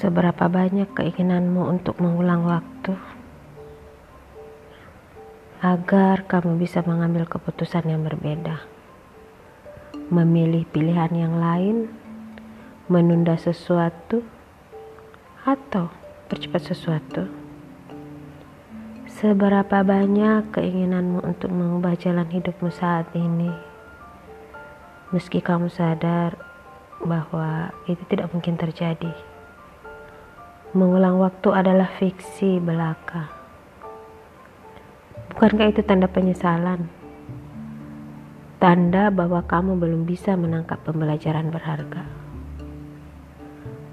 Seberapa banyak keinginanmu untuk mengulang waktu agar kamu bisa mengambil keputusan yang berbeda, memilih pilihan yang lain, menunda sesuatu, atau percepat sesuatu? Seberapa banyak keinginanmu untuk mengubah jalan hidupmu saat ini, meski kamu sadar bahwa itu tidak mungkin terjadi? Mengulang waktu adalah fiksi belaka. Bukankah itu tanda penyesalan? Tanda bahwa kamu belum bisa menangkap pembelajaran berharga.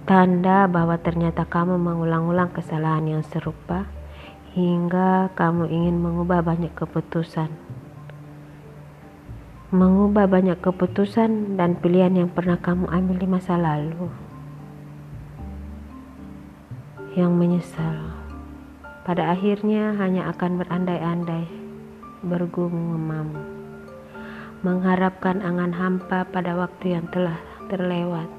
Tanda bahwa ternyata kamu mengulang-ulang kesalahan yang serupa hingga kamu ingin mengubah banyak keputusan. Mengubah banyak keputusan dan pilihan yang pernah kamu ambil di masa lalu. Yang menyesal pada akhirnya hanya akan berandai-andai, bergumam, mengharapkan angan hampa pada waktu yang telah terlewat.